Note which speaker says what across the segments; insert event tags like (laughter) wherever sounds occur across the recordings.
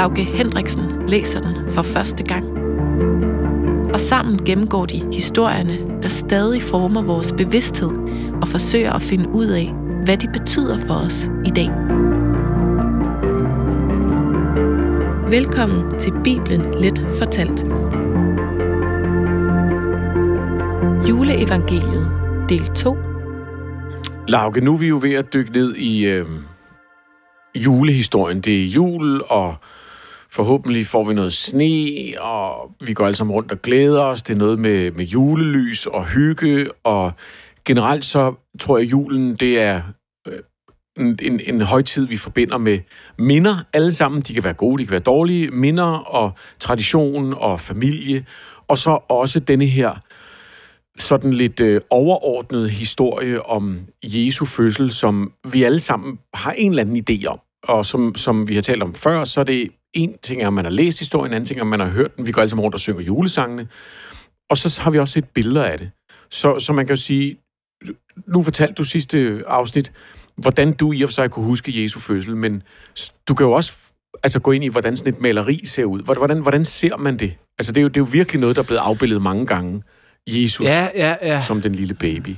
Speaker 1: Lauke Hendriksen læser den for første gang. Og sammen gennemgår de historierne, der stadig former vores bevidsthed og forsøger at finde ud af, hvad de betyder for os i dag. Velkommen til Bibelen Let Fortalt. Juleevangeliet, del 2.
Speaker 2: Lauke, nu er vi jo ved at dykke ned i øh, julehistorien. Det er jul, og forhåbentlig får vi noget sne, og vi går alle sammen rundt og glæder os. Det er noget med, med julelys og hygge, og generelt så tror jeg, at julen det er øh, en, en, en højtid, vi forbinder med minder. Alle sammen, de kan være gode, de kan være dårlige. Minder og tradition og familie. Og så også denne her sådan lidt øh, overordnet historie om Jesu fødsel, som vi alle sammen har en eller anden idé om. Og som, som vi har talt om før, så er det en ting, at man har læst historien, en anden ting, at man har hørt den. Vi går alle sammen rundt og synger julesangene. Og så har vi også set billeder af det. Så, så man kan jo sige, nu fortalte du sidste afsnit, hvordan du i og for sig kunne huske Jesu fødsel, men du kan jo også altså, gå ind i, hvordan sådan et maleri ser ud. Hvordan, hvordan ser man det? Altså, det er, jo, det er jo virkelig noget, der er blevet afbildet mange gange. Jesus
Speaker 3: ja, ja, ja.
Speaker 2: som den lille baby.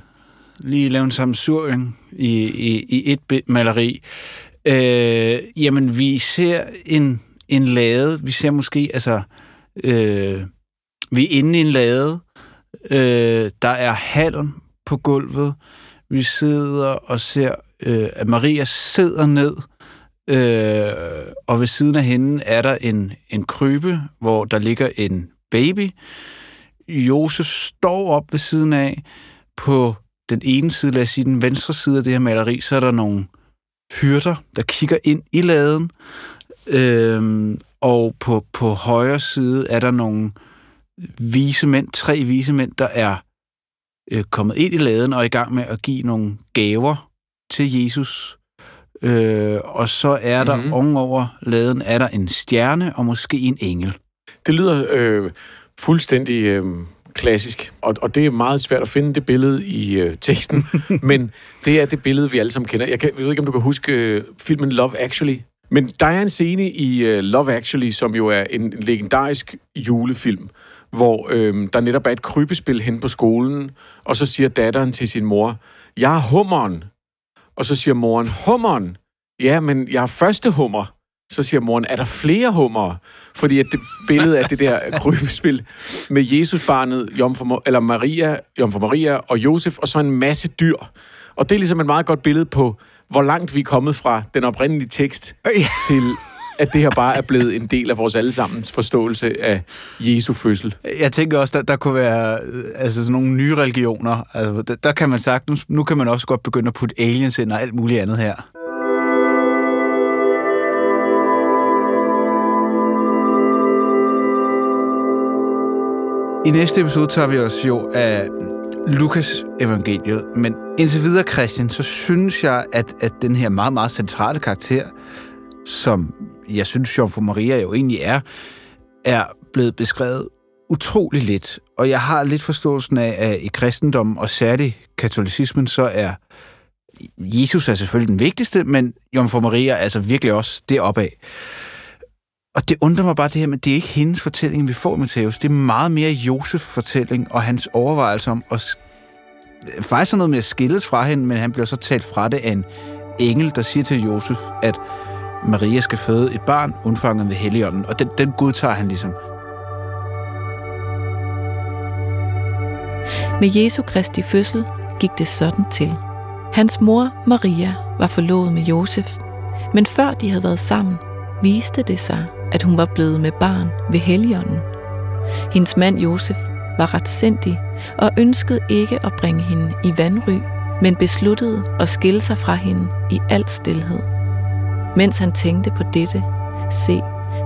Speaker 3: Lige lave en sammensuring i, i, i et maleri. Øh, jamen, vi ser en, en lade. Vi ser måske, altså... Øh, vi er inde i en lade. Øh, der er halm på gulvet. Vi sidder og ser, øh, at Maria sidder ned, øh, og ved siden af hende er der en, en krybe, hvor der ligger en baby. Josef står op ved siden af. På den ene side, lad os sige den venstre side af det her maleri, så er der nogle hyrder, der kigger ind i laden. Øhm, og på, på højre side er der nogle vise mænd, tre vise mænd, der er øh, kommet ind i laden og er i gang med at give nogle gaver til Jesus. Øh, og så er der mm-hmm. ovenover laden er der en stjerne og måske en engel.
Speaker 2: Det lyder øh, fuldstændig øh, klassisk, og, og det er meget svært at finde det billede i øh, teksten, (laughs) men det er det billede, vi alle sammen kender. Jeg, kan, jeg ved ikke, om du kan huske øh, filmen Love Actually, men der er en scene i øh, Love Actually, som jo er en legendarisk julefilm, hvor øh, der netop er et krybespil hen på skolen, og så siger datteren til sin mor, jeg er hummeren. Og så siger moren, hummeren? Ja, men jeg er første hummer. Så siger moren, er der flere hummer? Fordi at det billede af det der (laughs) krybespil med Jesusbarnet, Jomfru, eller Maria, Jomfru Maria og Josef, og så en masse dyr. Og det er ligesom et meget godt billede på, hvor langt vi er kommet fra den oprindelige tekst til at det her bare er blevet en del af vores allesammens forståelse af Jesu fødsel.
Speaker 3: Jeg tænker også, der, der kunne være altså sådan nogle nye religioner. Altså, der, der kan man sagtens, nu kan man også godt begynde at putte aliens ind og alt muligt andet her. I næste episode tager vi os jo af Lukas evangeliet, men indtil videre, Christian, så synes jeg, at, at den her meget, meget centrale karakter, som jeg synes, Jomfru Maria jo egentlig er, er blevet beskrevet utrolig lidt. Og jeg har lidt forståelsen af, at i kristendommen, og særligt katolicismen, så er Jesus er selvfølgelig den vigtigste, men Jomfru Maria er altså virkelig også deroppe af. Og det undrer mig bare det her, men det er ikke hendes fortælling, vi får, i Matthæus. Det er meget mere Josefs fortælling og hans overvejelse om at faktisk er noget med at skilles fra hende, men han bliver så talt fra det af en engel, der siger til Josef, at Maria skal føde et barn undfanget ved Helligånden, og den, den godtager han ligesom.
Speaker 1: Med Jesu Kristi fødsel gik det sådan til. Hans mor, Maria, var forlovet med Josef, men før de havde været sammen, viste det sig, at hun var blevet med barn ved helgenen. Hendes mand Josef var ret sindig og ønskede ikke at bringe hende i vandry, men besluttede at skille sig fra hende i al stilhed. Mens han tænkte på dette, se,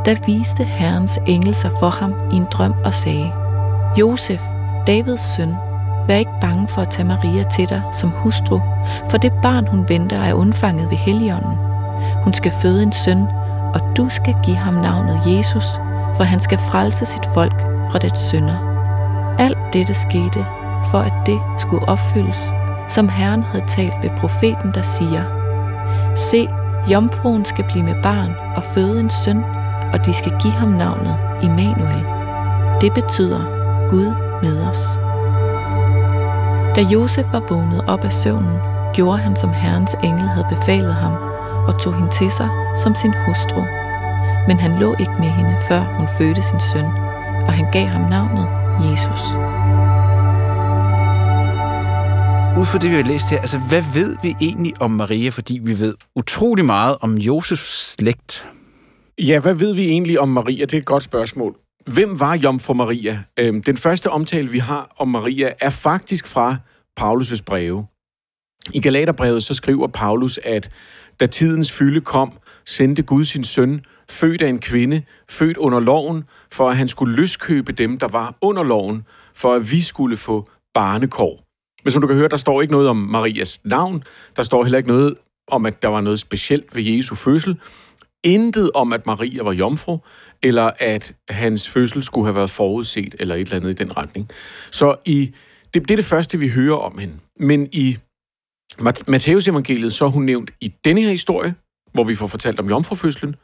Speaker 1: der viste Herrens engel sig for ham i en drøm og sagde, Josef, Davids søn, vær ikke bange for at tage Maria til dig som hustru, for det barn, hun venter, er undfanget ved Helligånden. Hun skal føde en søn, og du skal give ham navnet Jesus, for han skal frelse sit folk fra dets synder. Alt dette skete, for at det skulle opfyldes, som Herren havde talt ved profeten, der siger, Se, jomfruen skal blive med barn og føde en søn, og de skal give ham navnet Immanuel. Det betyder Gud med os. Da Josef var vågnet op af søvnen, gjorde han, som Herrens engel havde befalet ham, og tog hende til sig som sin hustru. Men han lå ikke med hende, før hun fødte sin søn, og han gav ham navnet Jesus.
Speaker 3: Ud fra det, vi har læst her, altså hvad ved vi egentlig om Maria? Fordi vi ved utrolig meget om Josefs slægt.
Speaker 2: Ja, hvad ved vi egentlig om Maria? Det er et godt spørgsmål. Hvem var Jomfru Maria? Øhm, den første omtale, vi har om Maria, er faktisk fra Paulus' breve. I Galaterbrevet så skriver Paulus, at da tidens fylde kom, sendte Gud sin søn, født af en kvinde, født under loven, for at han skulle løskøbe dem, der var under loven, for at vi skulle få barnekår. Men som du kan høre, der står ikke noget om Marias navn. Der står heller ikke noget om, at der var noget specielt ved Jesu fødsel. Intet om, at Maria var jomfru, eller at hans fødsel skulle have været forudset, eller et eller andet i den retning. Så i, det, det er det første, vi hører om hende. Men i Matteus evangeliet, så er hun nævnt i denne her historie, hvor vi får fortalt om jomfrufødslen,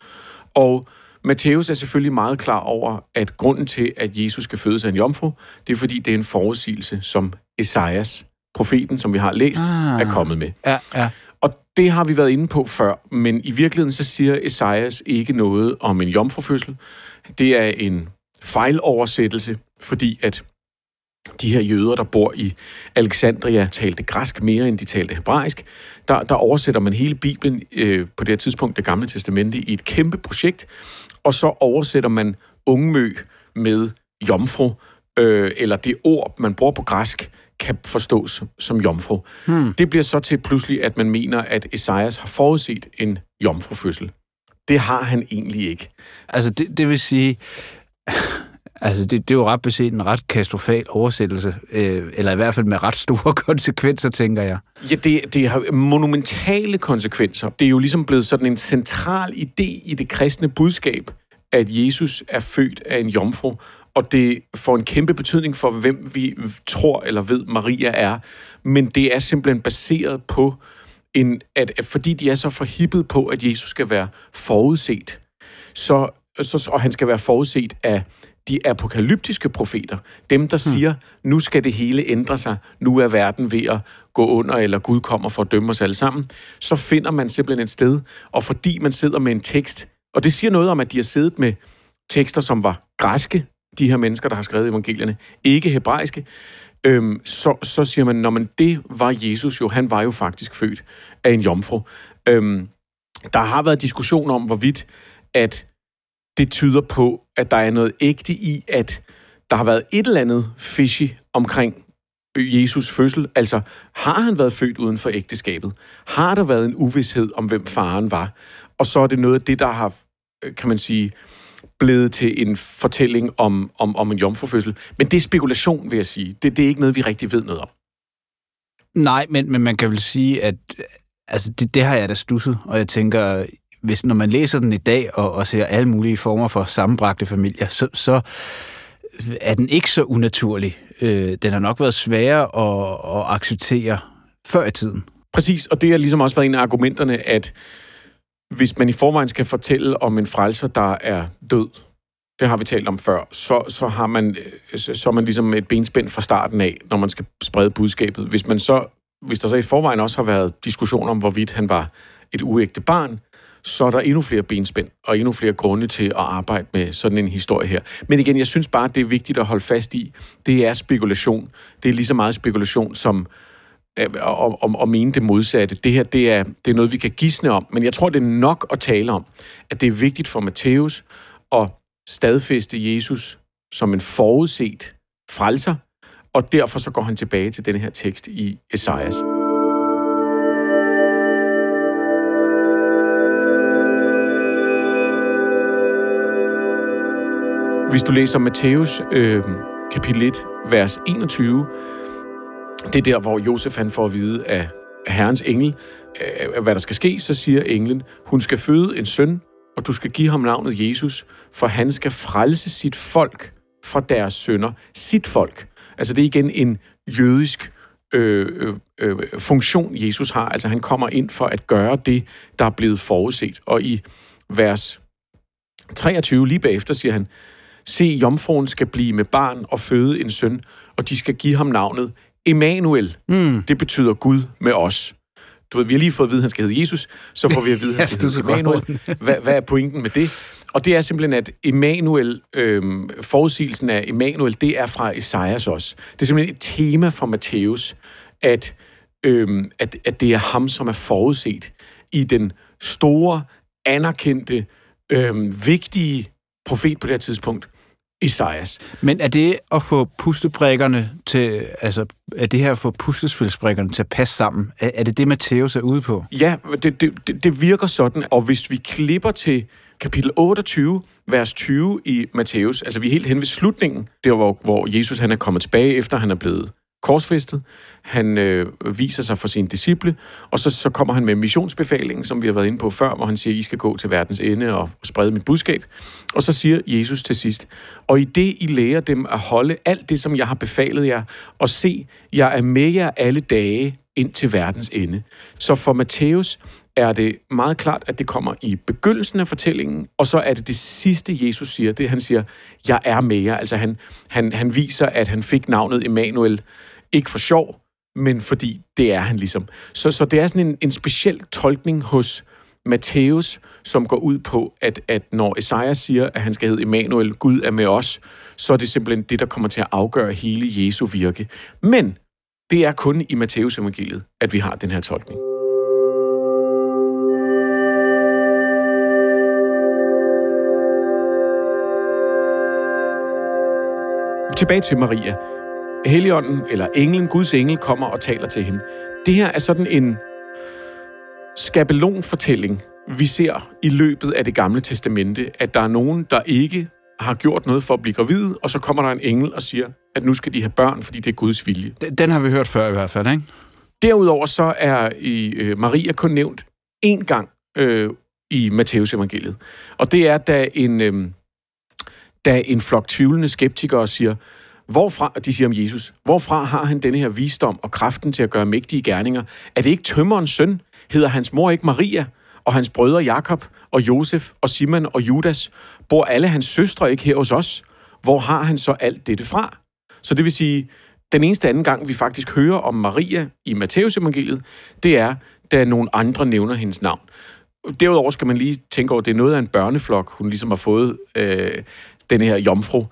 Speaker 2: og Matthæus er selvfølgelig meget klar over, at grunden til, at Jesus skal fødes af en jomfru, det er fordi, det er en forudsigelse, som Esajas, profeten, som vi har læst, ah. er kommet med.
Speaker 3: Ja, ja.
Speaker 2: Og det har vi været inde på før, men i virkeligheden så siger Esajas ikke noget om en jomfrufødsel. Det er en fejloversættelse, fordi at de her jøder, der bor i Alexandria, talte græsk mere, end de talte hebraisk. Der, der oversætter man hele Bibelen øh, på det her tidspunkt, det gamle testamente, i et kæmpe projekt, og så oversætter man ungmø med jomfru, øh, eller det ord, man bruger på græsk, kan forstås som jomfru. Hmm. Det bliver så til pludselig, at man mener, at Esajas har forudset en jomfrufødsel. Det har han egentlig ikke.
Speaker 3: Altså, det, det vil sige... Altså, det, det er jo ret beset en ret katastrofal oversættelse, øh, eller i hvert fald med ret store (laughs) konsekvenser, tænker jeg.
Speaker 2: Ja, det, det har monumentale konsekvenser. Det er jo ligesom blevet sådan en central idé i det kristne budskab, at Jesus er født af en jomfru, og det får en kæmpe betydning for, hvem vi tror eller ved, Maria er. Men det er simpelthen baseret på, en, at, at fordi de er så forhippet på, at Jesus skal være forudset, så, så, og han skal være forudset af de apokalyptiske profeter, dem der hmm. siger, nu skal det hele ændre sig, nu er verden ved at gå under, eller Gud kommer for at dømme os alle sammen, så finder man simpelthen et sted, og fordi man sidder med en tekst, og det siger noget om, at de har siddet med tekster, som var græske, de her mennesker, der har skrevet evangelierne, ikke hebraiske, øhm, så, så siger man, når man det var Jesus jo, han var jo faktisk født af en jomfru. Øhm, der har været diskussion om, hvorvidt at det tyder på, at der er noget ægte i, at der har været et eller andet fishy omkring Jesus fødsel. Altså, har han været født uden for ægteskabet? Har der været en uvidshed om, hvem faren var? Og så er det noget af det, der har, øh, kan man sige, blevet til en fortælling om, om, om en jomfrufødsel. Men det er spekulation, vil jeg sige. Det, det er ikke noget, vi rigtig ved noget om.
Speaker 3: Nej, men, men man kan vel sige, at øh, altså, det, det har jeg da stusset, og jeg tænker, hvis, når man læser den i dag og, og ser alle mulige former for sammenbragte familier, så, så er den ikke så unaturlig. Øh, den har nok været sværere at, at acceptere før i tiden.
Speaker 2: Præcis, og det har ligesom også været en af argumenterne, at hvis man i forvejen skal fortælle om en frelser, der er død, det har vi talt om før, så, så har man øh, så, så er man ligesom et benspænd fra starten af, når man skal sprede budskabet. Hvis man så hvis der så i forvejen også har været diskussion om, hvorvidt han var et uægte barn, så er der endnu flere benspænd og endnu flere grunde til at arbejde med sådan en historie her. Men igen, jeg synes bare, det er vigtigt at holde fast i, det er spekulation. Det er lige så meget spekulation som øh, og, og, og mene det modsatte. Det her, det er, det er noget, vi kan gisne om, men jeg tror, det er nok at tale om, at det er vigtigt for Matthæus at stadfæste Jesus som en forudset frelser, og derfor så går han tilbage til den her tekst i Esajas. Hvis du læser Matthæus øh, kapitel 1, vers 21, det er der, hvor Josef han får at vide af herrens engel, øh, hvad der skal ske, så siger englen, hun skal føde en søn, og du skal give ham navnet Jesus, for han skal frelse sit folk fra deres sønder. Sit folk. Altså det er igen en jødisk øh, øh, øh, funktion, Jesus har. Altså han kommer ind for at gøre det, der er blevet forudset. Og i vers 23 lige bagefter siger han, Se, jomfruen skal blive med barn og føde en søn, og de skal give ham navnet Emmanuel. Mm. Det betyder Gud med os. Du ved, vi har lige fået at vide, at han skal hedde Jesus, så får vi at vide, at (laughs) han skal hedde Emmanuel. Hvad, hvad er pointen med det? Og det er simpelthen, at Emmanuel, øh, forudsigelsen af Emmanuel, det er fra Esajas også. Det er simpelthen et tema for Matthæus, at, øh, at, at det er ham, som er forudset i den store, anerkendte, øh, vigtige profet på det her tidspunkt, Isaias.
Speaker 3: Men er det at få pustebrikkerne til, altså er det her at få puslespilsbrikkerne til at passe sammen, er, er det det, Matthæus er ude på?
Speaker 2: Ja, det, det, det virker sådan, og hvis vi klipper til kapitel 28, vers 20 i Matthæus, altså vi er helt hen ved slutningen, det hvor, hvor Jesus han er kommet tilbage, efter han er blevet korsfæstet. Han øh, viser sig for sine disciple, og så, så kommer han med missionsbefalingen, som vi har været inde på før, hvor han siger, I skal gå til verdens ende og, sprede mit budskab. Og så siger Jesus til sidst, og i det I lærer dem at holde alt det, som jeg har befalet jer, og se, jeg er med jer alle dage ind til verdens ende. Så for Matthæus er det meget klart, at det kommer i begyndelsen af fortællingen, og så er det det sidste, Jesus siger, det han siger, jeg er med jer. Altså han, han, han viser, at han fik navnet Emmanuel, ikke for sjov, men fordi det er han ligesom. Så, så det er sådan en, en speciel tolkning hos Matthæus, som går ud på, at, at når Esajas siger, at han skal hedde Emanuel, Gud er med os, så er det simpelthen det, der kommer til at afgøre hele Jesu virke. Men det er kun i Matthæus evangeliet, at vi har den her tolkning. Tilbage til Maria. Helligånden, eller englen, Guds engel, kommer og taler til hende. Det her er sådan en skabelonfortælling, vi ser i løbet af det gamle testamente, at der er nogen, der ikke har gjort noget for at blive gravid, og så kommer der en engel og siger, at nu skal de have børn, fordi det er Guds vilje.
Speaker 3: Den, den har vi hørt før i hvert fald, ikke?
Speaker 2: Derudover så er i øh, Maria kun nævnt én gang øh, i Matteus evangeliet. Og det er, da en, øh, da en flok tvivlende skeptikere siger, Hvorfra, de siger om Jesus, hvorfra har han denne her visdom og kraften til at gøre mægtige gerninger? Er det ikke tømmerens søn? Hedder hans mor ikke Maria? Og hans brødre Jakob og Josef og Simon og Judas? Bor alle hans søstre ikke her hos os? Hvor har han så alt dette fra? Så det vil sige, den eneste anden gang, vi faktisk hører om Maria i Matteus evangeliet, det er, da nogle andre nævner hendes navn. Derudover skal man lige tænke over, at det er noget af en børneflok, hun ligesom har fået øh, den her jomfru.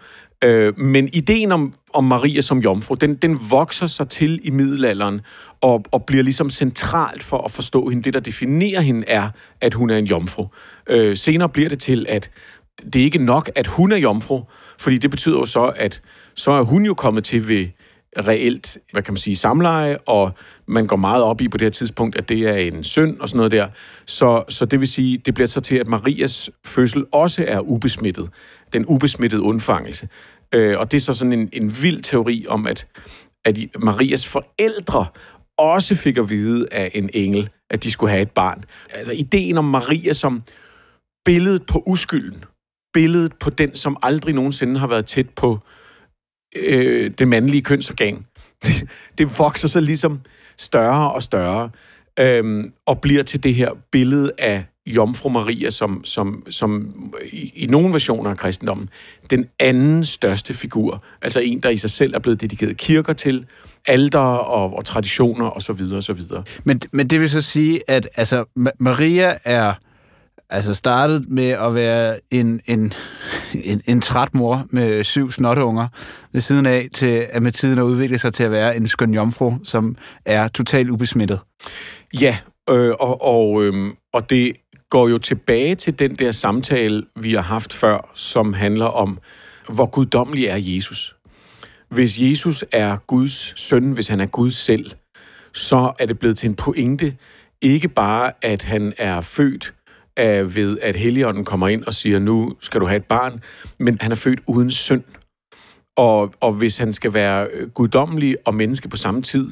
Speaker 2: Øh, men ideen om, om Maria som jomfru, den, den vokser sig til i middelalderen og, og bliver ligesom centralt for at forstå hende. Det, der definerer hende, er, at hun er en jomfru. Øh, senere bliver det til, at det er ikke nok, at hun er jomfru, fordi det betyder jo så, at så er hun jo kommet til ved reelt, hvad kan man sige, samleje, og man går meget op i på det her tidspunkt, at det er en synd og sådan noget der. Så, så det vil sige, det bliver så til, at Marias fødsel også er ubesmittet. Den ubesmittede undfangelse. Øh, og det er så sådan en, en vild teori om, at, at Marias forældre også fik at vide af en engel, at de skulle have et barn. Altså ideen om Maria som billedet på uskylden, billedet på den, som aldrig nogensinde har været tæt på øh, det mandlige kønsorgan. (laughs) det vokser så ligesom større og større, øhm, og bliver til det her billede af Jomfru Maria, som, som, som i, i nogle versioner af kristendommen, den anden største figur. Altså en, der i sig selv er blevet dedikeret kirker til, alder og, og traditioner osv. videre.
Speaker 3: Men, men det vil så sige, at altså, Maria er altså startet med at være en, en, en, en træt mor med syv snotteunger ved siden af, til at med tiden at udvikle sig til at være en skøn jomfru, som er totalt ubesmittet.
Speaker 2: Ja, øh, og, og, øh, og det går jo tilbage til den der samtale, vi har haft før, som handler om, hvor guddommelig er Jesus. Hvis Jesus er Guds søn, hvis han er Gud selv, så er det blevet til en pointe, ikke bare at han er født af, ved, at Helligånden kommer ind og siger, nu skal du have et barn, men han er født uden synd. Og, og hvis han skal være øh, guddommelig og menneske på samme tid,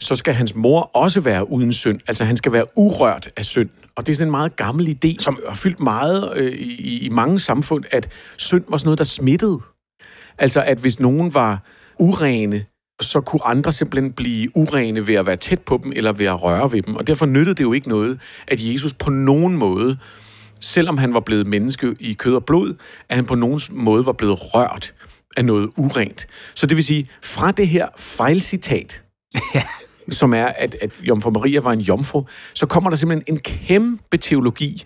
Speaker 2: så skal hans mor også være uden synd. Altså han skal være urørt af synd. Og det er sådan en meget gammel idé, som har fyldt meget øh, i, i mange samfund, at synd var sådan noget, der smittede. Altså at hvis nogen var urene, så kunne andre simpelthen blive urene ved at være tæt på dem eller ved at røre ved dem. Og derfor nyttede det jo ikke noget, at Jesus på nogen måde, selvom han var blevet menneske i kød og blod, at han på nogen måde var blevet rørt af noget urent. Så det vil sige, fra det her fejlcitat, (laughs) som er, at, at Jomfru Maria var en jomfru, så kommer der simpelthen en kæmpe teologi,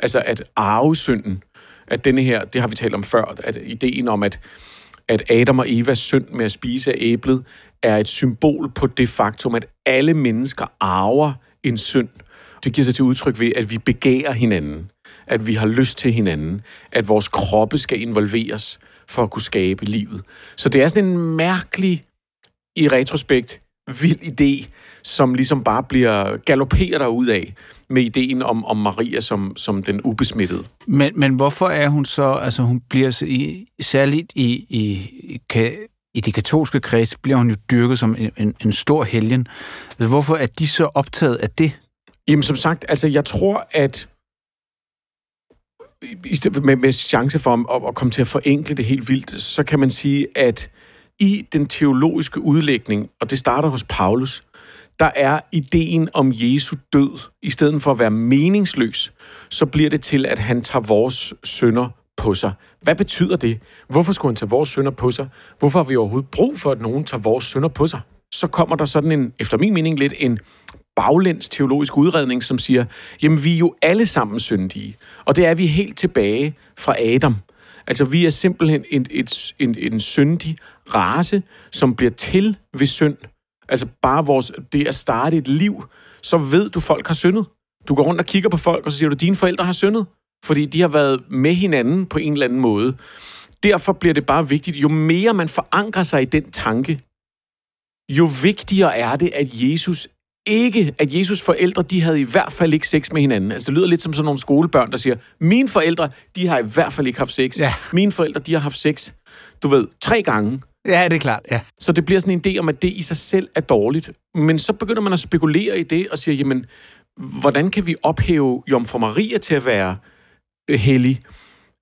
Speaker 2: altså at arvesynden, at denne her, det har vi talt om før, at ideen om, at, at Adam og Evas synd med at spise af æblet, er et symbol på det faktum, at alle mennesker arver en synd. Det giver sig til udtryk ved, at vi begærer hinanden, at vi har lyst til hinanden, at vores kroppe skal involveres for at kunne skabe livet. Så det er sådan en mærkelig, i retrospekt, vild idé, som ligesom bare bliver galopperet ud af med ideen om, om Maria som, som den ubesmittede.
Speaker 3: Men, men hvorfor er hun så, altså hun bliver i, særligt i, i, i de katolske kreds, bliver hun jo dyrket som en, en, en stor helgen. Altså hvorfor er de så optaget af det?
Speaker 2: Jamen som sagt, altså jeg tror, at med, med chance for at, at komme til at forenkle det helt vildt, så kan man sige, at i den teologiske udlægning, og det starter hos Paulus, der er ideen om Jesu død, i stedet for at være meningsløs, så bliver det til, at han tager vores sønder på sig. Hvad betyder det? Hvorfor skulle han tage vores sønder på sig? Hvorfor har vi overhovedet brug for, at nogen tager vores sønder på sig? Så kommer der sådan en, efter min mening, lidt en baglæns teologisk udredning, som siger, jamen vi er jo alle sammen syndige. Og det er vi helt tilbage fra Adam. Altså vi er simpelthen en, et, en, en syndig race, som bliver til ved synd. Altså bare vores, det at starte et liv, så ved du, folk har syndet. Du går rundt og kigger på folk, og så siger du, dine forældre har syndet. Fordi de har været med hinanden på en eller anden måde. Derfor bliver det bare vigtigt, jo mere man forankrer sig i den tanke, jo vigtigere er det, at Jesus ikke, at Jesus forældre, de havde i hvert fald ikke sex med hinanden. Altså, det lyder lidt som sådan nogle skolebørn, der siger, mine forældre, de har i hvert fald ikke haft sex. Ja. Mine forældre, de har haft sex, du ved, tre gange.
Speaker 3: Ja, det er klart, ja.
Speaker 2: Så det bliver sådan en idé om, at det i sig selv er dårligt. Men så begynder man at spekulere i det og siger, jamen, hvordan kan vi ophæve Jomfru Maria til at være øh, hellig,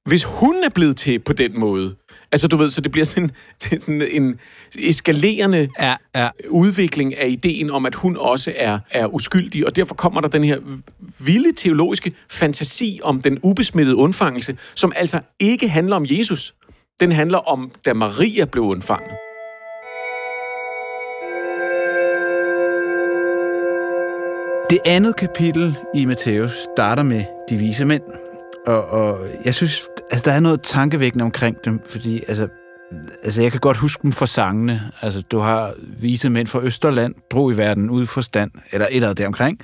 Speaker 2: hvis hun er blevet til på den måde? Altså, du ved, så det bliver sådan en, (laughs) sådan en eskalerende ja, ja. udvikling af ideen om, at hun også er, er uskyldig, og derfor kommer der den her vilde teologiske fantasi om den ubesmittede undfangelse, som altså ikke handler om Jesus. Den handler om, da Maria blev undfanget.
Speaker 3: Det andet kapitel i Matthæus starter med de vise mænd. Og, og jeg synes, altså, der er noget tankevækkende omkring dem, fordi altså, altså, jeg kan godt huske dem for sangene. Altså, du har vise mænd fra Østerland, drog i verden ud for stand, eller et eller andet deromkring.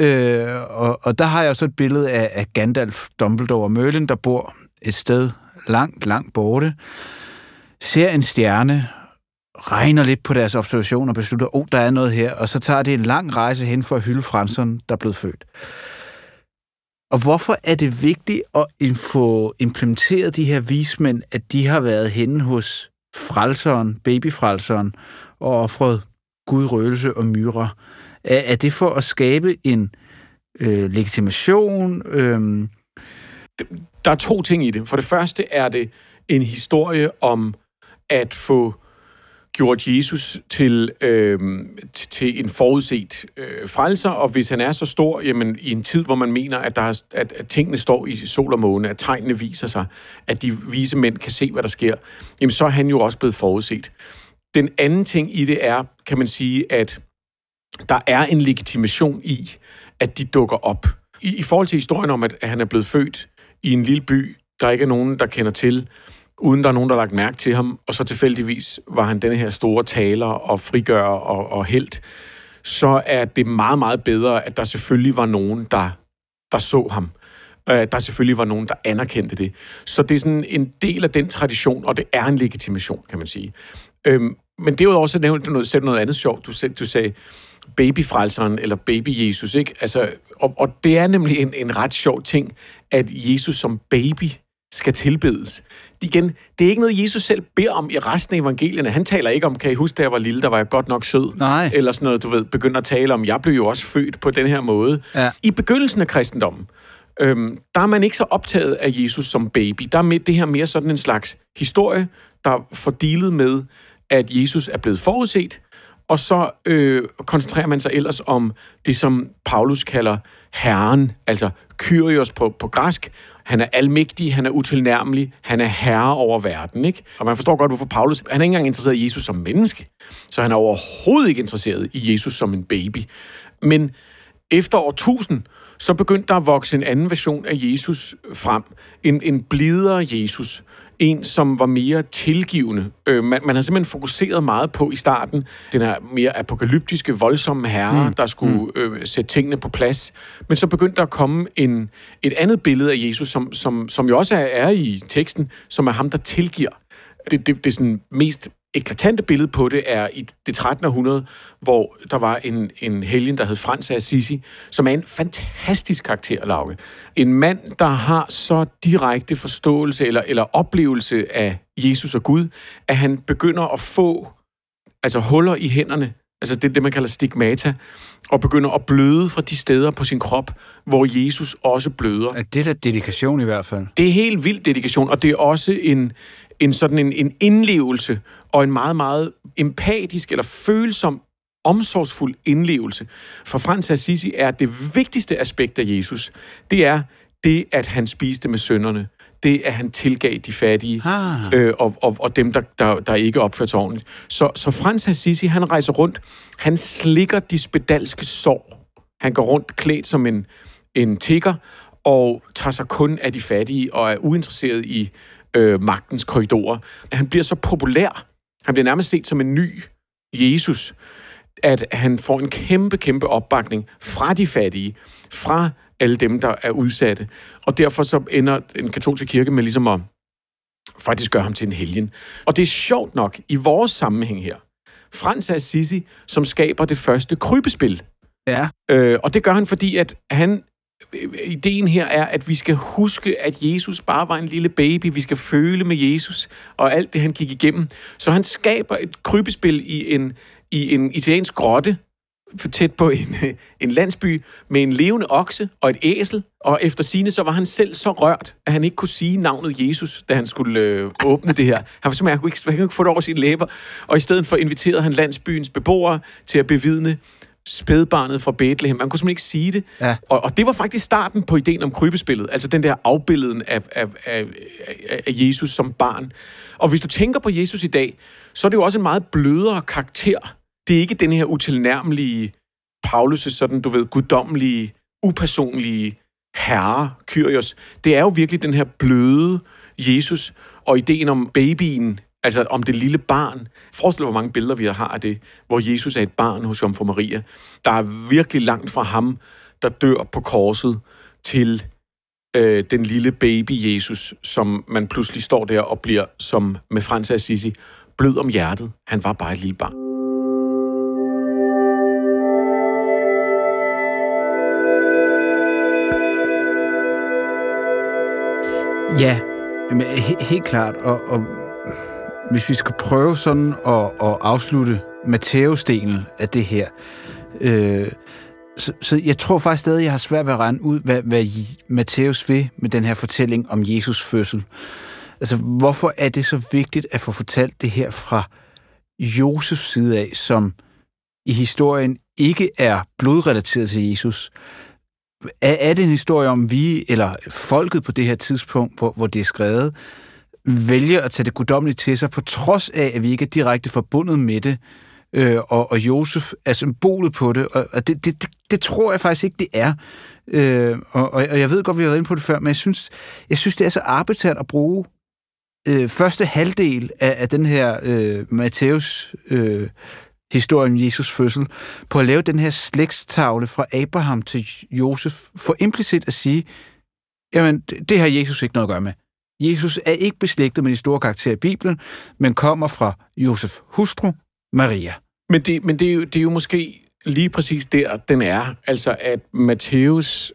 Speaker 3: Øh, og, og der har jeg så et billede af, af Gandalf, Dumbledore og Merlin, der bor et sted langt, langt borte, ser en stjerne, regner lidt på deres observationer og beslutter, at oh, der er noget her, og så tager det en lang rejse hen for at hylde Fransson, der er blevet født. Og hvorfor er det vigtigt at få implementeret de her vismænd, at de har været henne hos frelseren, babyfrelseren, og offret Gud, røgelse og myrer? Er, er det for at skabe en øh, legitimation? Øh...
Speaker 2: Der er to ting i det. For det første er det en historie om at få gjort Jesus til, øh, til en forudset øh, frelser, og hvis han er så stor, jamen i en tid, hvor man mener, at, der er, at, at tingene står i sol og måne, at tegnene viser sig, at de vise mænd kan se, hvad der sker, jamen så er han jo også blevet forudset. Den anden ting i det er, kan man sige, at der er en legitimation i, at de dukker op. I, i forhold til historien om, at han er blevet født i en lille by, der ikke er nogen, der kender til, uden der er nogen, der har lagt mærke til ham, og så tilfældigvis var han denne her store taler og frigør og, og helt, så er det meget, meget bedre, at der selvfølgelig var nogen, der, der så ham. Øh, der selvfølgelig var nogen, der anerkendte det. Så det er sådan en del af den tradition, og det er en legitimation, kan man sige. Øhm, men derudover så nævnte du noget, noget andet sjovt. Du, selv, du sagde, babyfrelseren eller baby Jesus, ikke? Altså, og, og det er nemlig en, en ret sjov ting, at Jesus som baby skal tilbedes. Igen, det er ikke noget, Jesus selv beder om i resten af evangelierne. Han taler ikke om, kan I huske, da jeg var lille, der var jeg godt nok sød?
Speaker 3: Nej.
Speaker 2: Eller sådan noget, du ved, begynder at tale om, jeg blev jo også født på den her måde.
Speaker 3: Ja.
Speaker 2: I begyndelsen af kristendommen, øhm, der er man ikke så optaget af Jesus som baby. Der er med, det her mere sådan en slags historie, der får dealet med, at Jesus er blevet forudset, og så øh, koncentrerer man sig ellers om det, som Paulus kalder Herren, altså Kyrios på, på græsk. Han er almægtig, han er utilnærmelig, han er herre over verden, ikke? Og man forstår godt, hvorfor Paulus... Han er ikke engang interesseret i Jesus som menneske, så han er overhovedet ikke interesseret i Jesus som en baby. Men efter år 1000, så begyndte der at vokse en anden version af Jesus frem. En, en blidere Jesus. En, som var mere tilgivende. Øh, man, man har simpelthen fokuseret meget på i starten den her mere apokalyptiske, voldsomme herre, mm. der skulle øh, sætte tingene på plads. Men så begyndte der at komme en, et andet billede af Jesus, som, som, som jo også er, er i teksten, som er ham, der tilgiver. Det, det, det er sådan mest eklatante billede på det er i det 13. århundrede, hvor der var en, en helgen, der hed Frans af Assisi, som er en fantastisk karakter, Lauke. En mand, der har så direkte forståelse eller, eller oplevelse af Jesus og Gud, at han begynder at få altså huller i hænderne, altså det, det man kalder stigmata, og begynder at bløde fra de steder på sin krop, hvor Jesus også bløder.
Speaker 3: Det er da dedikation i hvert fald.
Speaker 2: Det er helt vild dedikation, og det er også en, en sådan en, en indlevelse og en meget, meget empatisk eller følsom, omsorgsfuld indlevelse. For Frans Assisi er det vigtigste aspekt af Jesus, det er det, at han spiste med sønderne. Det, at han tilgav de fattige
Speaker 3: Ah.
Speaker 2: øh, og, og, og dem, der, der, der ikke opførte sig ordentligt. Så, så Frans Assisi, han rejser rundt, han slikker de spedalske sår. Han går rundt klædt som en, en tigger, og tager sig kun af de fattige, og er uinteresseret i øh, magtens korridorer. Han bliver så populær, han bliver nærmest set som en ny Jesus, at han får en kæmpe, kæmpe opbakning fra de fattige, fra alle dem, der er udsatte. Og derfor så ender den katolske kirke med ligesom at faktisk gøre ham til en helgen. Og det er sjovt nok, i vores sammenhæng her, Frans Assisi, som skaber det første krybespil.
Speaker 3: Ja.
Speaker 2: Øh, og det gør han, fordi at han ideen her er, at vi skal huske, at Jesus bare var en lille baby. Vi skal føle med Jesus og alt det, han gik igennem. Så han skaber et krybespil i en, i en italiensk grotte, tæt på en, en landsby, med en levende okse og et æsel. Og efter sine så var han selv så rørt, at han ikke kunne sige navnet Jesus, da han skulle øh, åbne det her. Han var simpelthen, han kunne, ikke, han kunne ikke få det over sine læber. Og i stedet for inviterede han landsbyens beboere til at bevidne spædbarnet fra Bethlehem. Man kunne simpelthen ikke sige det.
Speaker 3: Ja.
Speaker 2: Og, og det var faktisk starten på ideen om krybespillet. Altså den der afbilleden af, af, af, af, Jesus som barn. Og hvis du tænker på Jesus i dag, så er det jo også en meget blødere karakter. Det er ikke den her utilnærmelige Paulus' sådan, du ved, guddommelige, upersonlige herre, Kyrios. Det er jo virkelig den her bløde Jesus, og ideen om babyen, altså om det lille barn. Forestil dig, hvor mange billeder vi har af det, hvor Jesus er et barn hos Jomfru Maria. Der er virkelig langt fra ham, der dør på korset, til øh, den lille baby Jesus, som man pludselig står der og bliver, som med Frans Assisi, blød om hjertet. Han var bare et lille barn.
Speaker 3: Ja, helt klart. Og, og hvis vi skal prøve sådan at, at afslutte Matteus-delen af det her, øh, så, så jeg tror faktisk stadig, jeg har svært ved at regne ud, hvad, hvad Matthæus vil med den her fortælling om Jesus fødsel. Altså, hvorfor er det så vigtigt at få fortalt det her fra Josefs side af, som i historien ikke er blodrelateret til Jesus? Er, er det en historie om vi, eller folket på det her tidspunkt, hvor, hvor det er skrevet, vælge at tage det guddommelige til sig, på trods af, at vi ikke er direkte forbundet med det, øh, og, og Josef er symbolet på det, og, og det, det, det, det tror jeg faktisk ikke, det er. Øh, og, og jeg ved godt, vi har været inde på det før, men jeg synes, jeg synes det er så arbitrært at bruge øh, første halvdel af, af den her øh, Matthæus øh, historie om Jesus fødsel, på at lave den her slægtstavle fra Abraham til Josef, for implicit at sige, jamen, det, det har Jesus ikke noget at gøre med. Jesus er ikke beslægtet med de store karakterer i Bibelen, men kommer fra Josef hustru, Maria.
Speaker 2: Men det, men det, er, jo, det er jo måske lige præcis der, den er. Altså, at Matthæus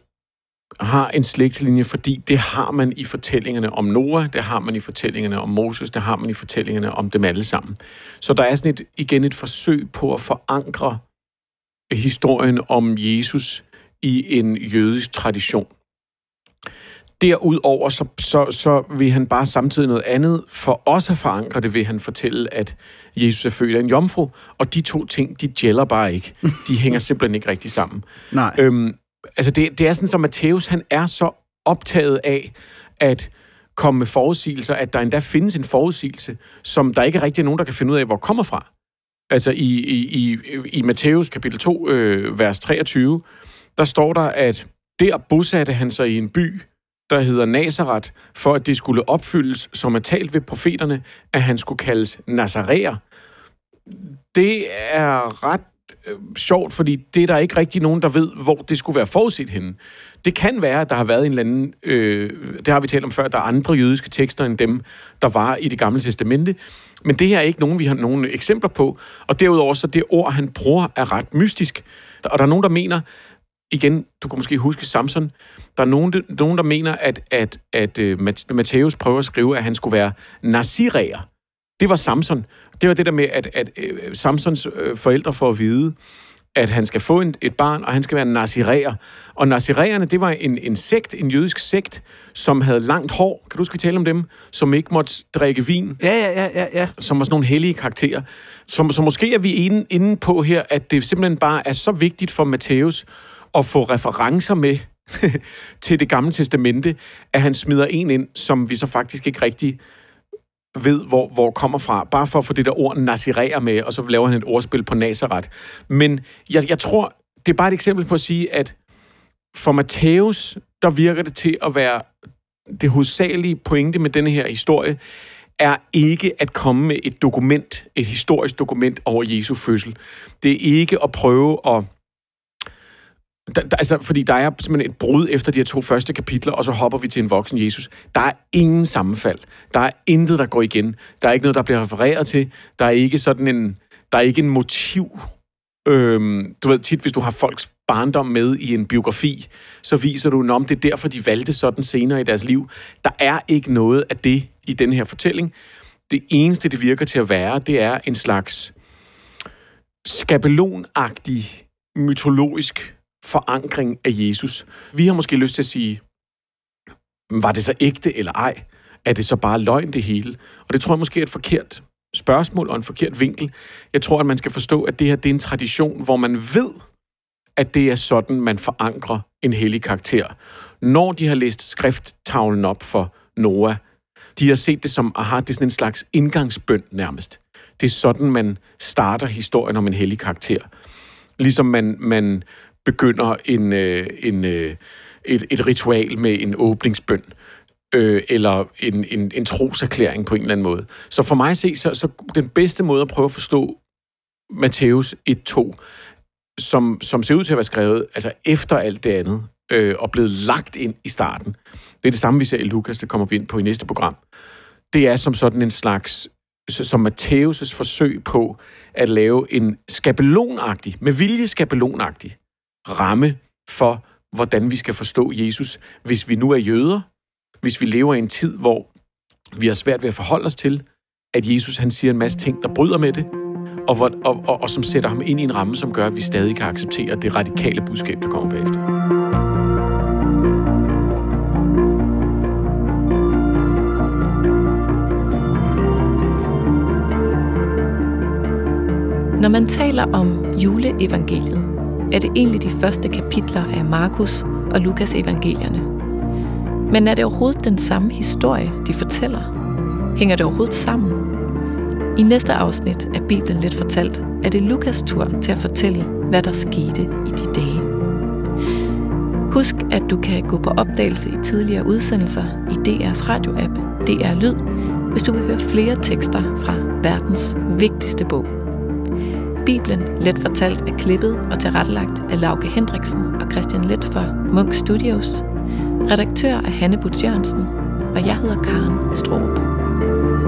Speaker 2: har en slægtslinje, fordi det har man i fortællingerne om Noah, det har man i fortællingerne om Moses, det har man i fortællingerne om dem alle sammen. Så der er sådan et, igen et forsøg på at forankre historien om Jesus i en jødisk tradition. Derudover så, så, så vil han bare samtidig noget andet. For os at forankre det, vil han fortælle, at Jesus er født af en jomfru, og de to ting, de gælder bare ikke. De (laughs) hænger simpelthen ikke rigtig sammen.
Speaker 3: Nej.
Speaker 2: Øhm, altså det, det er sådan, som Matthæus, han er så optaget af at komme med forudsigelser, at der endda findes en forudsigelse, som der ikke rigtig er nogen, der kan finde ud af, hvor kommer fra. Altså i, i, i, i Matthæus kapitel 2, øh, vers 23, der står der, at der bosatte han sig i en by, der hedder Nazareth, for at det skulle opfyldes, som er talt ved profeterne, at han skulle kaldes Nazareer. Det er ret øh, sjovt, fordi det er der ikke rigtig nogen, der ved, hvor det skulle være forudset henne. Det kan være, at der har været en eller anden, øh, det har vi talt om før, der er andre jødiske tekster end dem, der var i det gamle testamente, men det her er ikke nogen, vi har nogen eksempler på, og derudover så det ord, han bruger, er ret mystisk. Og der er nogen, der mener, igen, du kan måske huske Samson, der er nogen, der, nogen, der mener, at, at, at uh, Matthæus prøver at skrive, at han skulle være naziræer. Det var Samson. Det var det der med, at, at uh, Samsons uh, forældre får at vide, at han skal få en, et barn, og han skal være naziræer. Og naziræerne, det var en, en sekt, en jødisk sekt, som havde langt hår. Kan du huske, tale om dem? Som ikke måtte drikke vin.
Speaker 3: Ja, ja, ja, ja. ja.
Speaker 2: Som var sådan nogle hellige karakterer. Så, så måske er vi inde, inde på her, at det simpelthen bare er så vigtigt for Matthæus at få referencer med (laughs) til det gamle testamente, at han smider en ind, som vi så faktisk ikke rigtig ved, hvor, hvor kommer fra. Bare for at få det der ord nazirerer med, og så laver han et ordspil på Nazareth. Men jeg, jeg tror, det er bare et eksempel på at sige, at for Matthæus, der virker det til at være det hovedsagelige pointe med denne her historie, er ikke at komme med et dokument, et historisk dokument over Jesu fødsel. Det er ikke at prøve at der, der, altså, fordi der er simpelthen et brud efter de her to første kapitler, og så hopper vi til en voksen Jesus. Der er ingen sammenfald. Der er intet, der går igen. Der er ikke noget, der bliver refereret til. Der er ikke sådan en, der er ikke en motiv. Øhm, du ved, tit hvis du har folks barndom med i en biografi, så viser du, om det er derfor, de valgte sådan senere i deres liv. Der er ikke noget af det i den her fortælling. Det eneste, det virker til at være, det er en slags skabelonagtig, mytologisk forankring af Jesus. Vi har måske lyst til at sige, var det så ægte eller ej? Er det så bare løgn det hele? Og det tror jeg måske er et forkert spørgsmål og en forkert vinkel. Jeg tror, at man skal forstå, at det her det er en tradition, hvor man ved, at det er sådan, man forankrer en hellig karakter. Når de har læst skrifttavlen op for Noah, de har set det som, aha, det er sådan en slags indgangsbønd nærmest. Det er sådan, man starter historien om en hellig karakter. Ligesom man, man begynder en, øh, en, øh, et, et ritual med en åbningsbøn øh, eller en, en, en troserklæring på en eller anden måde. Så for mig at se, så, så den bedste måde at prøve at forstå Matthæus 1-2, som, som ser ud til at være skrevet altså efter alt det andet, øh, og blevet lagt ind i starten. Det er det samme, vi ser i Lukas, det kommer vi ind på i næste program. Det er som sådan en slags, som Matthæus' forsøg på at lave en skabelonagtig, med vilje skabelonagtig, ramme for, hvordan vi skal forstå Jesus, hvis vi nu er jøder, hvis vi lever i en tid, hvor vi har svært ved at forholde os til, at Jesus han siger en masse ting, der bryder med det, og, hvor, og, og, og som sætter ham ind i en ramme, som gør, at vi stadig kan acceptere det radikale budskab, der kommer bagefter.
Speaker 1: Når man taler om juleevangeliet, er det egentlig de første kapitler af Markus og Lukas evangelierne. Men er det overhovedet den samme historie, de fortæller? Hænger det overhovedet sammen? I næste afsnit af Bibelen Lidt Fortalt er det Lukas tur til at fortælle, hvad der skete i de dage. Husk, at du kan gå på opdagelse i tidligere udsendelser i DR's radioapp DR Lyd, hvis du vil høre flere tekster fra verdens vigtigste bog. Bibelen Let Fortalt er klippet og tilrettelagt af Lauke Hendriksen og Christian Let for Munk Studios. Redaktør er Hanne Butz Jørgensen, og jeg hedder Karen Stroop.